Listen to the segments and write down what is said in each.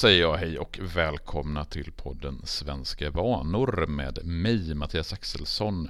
säger jag hej och välkomna till podden Svenska vanor med mig, Mattias Axelsson.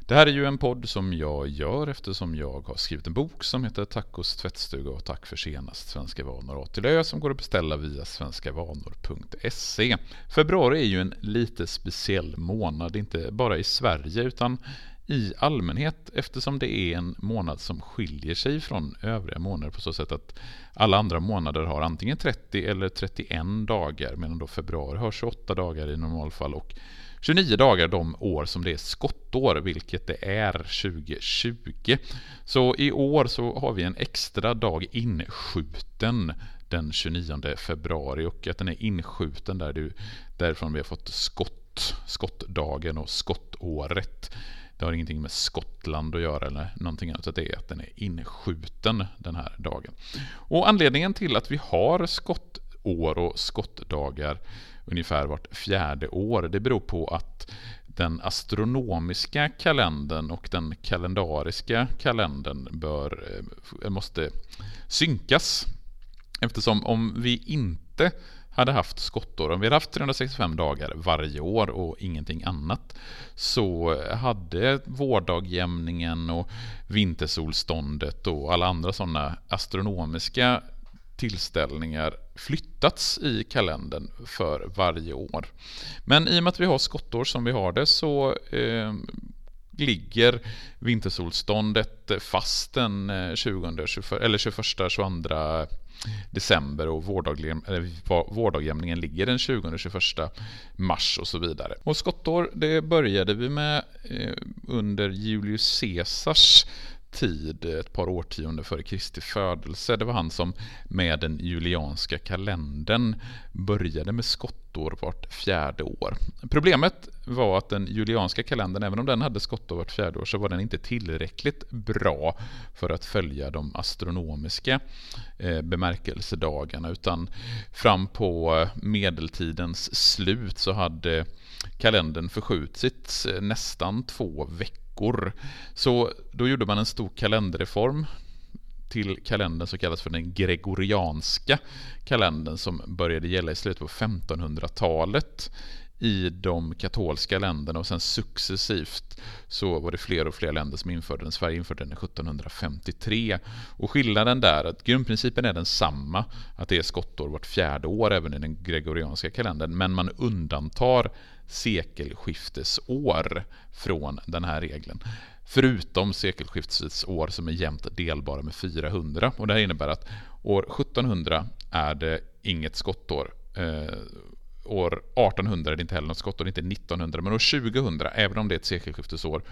Det här är ju en podd som jag gör eftersom jag har skrivit en bok som heter Tacos tvättstuga och tack för senast Svenska vanor A till Ö som går att beställa via svenskavanor.se. Februari är ju en lite speciell månad, inte bara i Sverige utan i allmänhet eftersom det är en månad som skiljer sig från övriga månader på så sätt att alla andra månader har antingen 30 eller 31 dagar medan då februari har 28 dagar i normalfall och 29 dagar de år som det är skottår, vilket det är 2020. Så i år så har vi en extra dag inskjuten den 29 februari och att den är inskjuten där du, därifrån vi har fått skott, skottdagen och skottåret. Det har ingenting med Skottland att göra eller någonting annat, det är att den är inskjuten den här dagen. Och anledningen till att vi har skottår och skottdagar ungefär vart fjärde år, det beror på att den astronomiska kalendern och den kalendariska kalendern bör, eh, måste synkas. Eftersom om vi inte hade haft skottår, om vi hade haft 365 dagar varje år och ingenting annat, så hade vårdagjämningen och vintersolståndet och alla andra sådana astronomiska tillställningar flyttats i kalendern för varje år. Men i och med att vi har skottår som vi har det så eh, ligger vintersolståndet fast den 20, 21, eller 21, 22 december och vårdagjämningen ligger den 20-21 mars och så vidare. Och skottår det började vi med eh, under Julius Caesars tid, ett par årtionden före Kristi födelse. Det var han som med den julianska kalendern började med skottår vart fjärde år. Problemet var att den julianska kalendern, även om den hade skottår vart fjärde år, så var den inte tillräckligt bra för att följa de astronomiska eh, bemärkelsedagarna, utan fram på eh, medeltidens slut så hade kalendern förskjutits eh, nästan två veckor veckor. Så då gjorde man en stor kalenderreform till kalendern som kallas för den gregorianska kalendern som började gälla i slutet på 1500-talet i de katolska länderna och sen successivt så var det fler och fler länder som införde den. Sverige införde den 1753. Och skillnaden där, att grundprincipen är densamma, att det är skottår vart fjärde år även i den gregorianska kalendern, men man undantar sekelskiftesår från den här regeln. Förutom sekelskiftesår som är jämnt delbara med 400. Och det här innebär att år 1700 är det inget skottår. Eh, År 1800 är det inte heller något skottår, inte 1900, men år 2000, även om det är ett sekelskiftesår,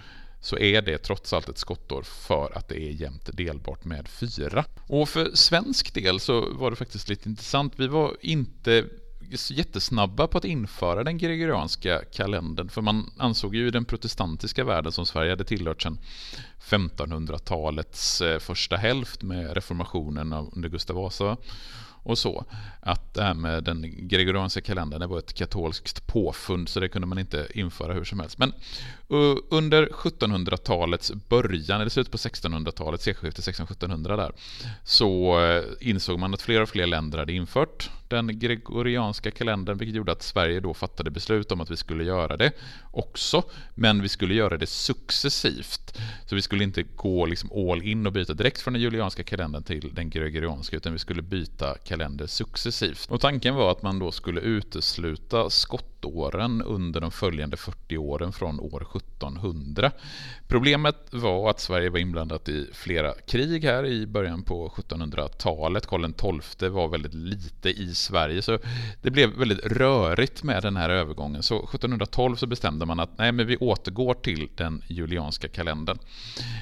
så är det trots allt ett skottår för att det är jämnt delbart med fyra. Och för svensk del så var det faktiskt lite intressant. Vi var inte jättesnabba på att införa den gregorianska kalendern. För man ansåg ju i den protestantiska världen som Sverige hade tillhört sedan 1500-talets eh, första hälft med reformationen under Gustav Vasa och så. Att det här med den gregorianska kalendern det var ett katolskt påfund så det kunde man inte införa hur som helst. Men uh, under 1700-talets början, eller slutet på 1600-talet, sekelskiftet 1600-1700 där, så uh, insåg man att fler och fler länder hade infört den gregorianska kalendern, vilket gjorde att Sverige då fattade beslut om att vi skulle göra det också, men vi skulle göra det successivt. Så vi skulle inte gå liksom all in och byta direkt från den julianska kalendern till den gregorianska, utan vi skulle byta kalender successivt. Och tanken var att man då skulle utesluta skott skottåren under de följande 40 åren från år 1700. Problemet var att Sverige var inblandat i flera krig här i början på 1700-talet. Karl XII var väldigt lite i Sverige, så det blev väldigt rörigt med den här övergången. Så 1712 så bestämde man att nej, men vi återgår till den julianska kalendern.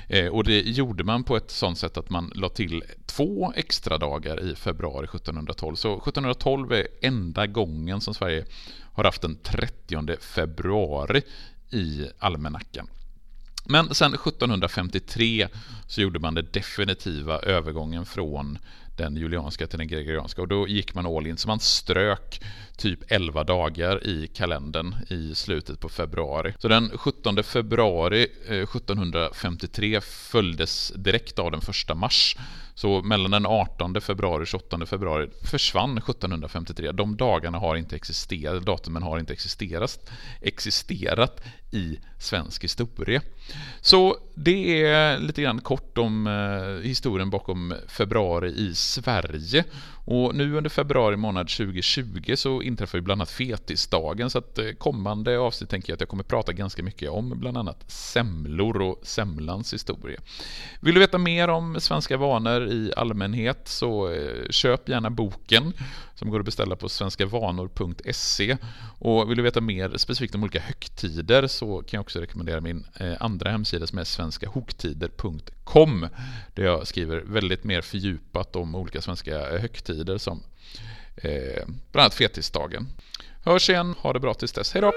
Eh, och det gjorde man på ett sådant sätt att man la till två extra dagar i februari 1712. Så 1712 är enda gången som Sverige har haft den 30 februari i almanackan. Men sen 1753 så gjorde man den definitiva övergången från den julianska till den gregorianska. Och då gick man all in, så man strök typ 11 dagar i kalendern i slutet på februari. Så den 17 februari eh, 1753 följdes direkt av den 1 mars. Så mellan den 18 februari och 28 februari försvann 1753. De dagarna har inte existerat, datumen har inte existerat, existerat i svensk historia. Så det är lite grann kort om eh, historien bakom februari i Sverige. Och nu under februari månad 2020 så inträffar ju bland annat fetisdagen så att eh, kommande avsnitt tänker jag att jag kommer prata ganska mycket om bland annat semlor och semlans historia. Vill du veta mer om svenska vanor i allmänhet så eh, köp gärna boken som går att beställa på svenskavanor.se och vill du veta mer specifikt om olika högtider så kan jag också rekommendera min eh, andra hemsida som är Kom, där jag skriver väldigt mer fördjupat om olika svenska högtider som eh, bland annat fetisdagen. Hörs igen, ha det bra tills dess, hejdå!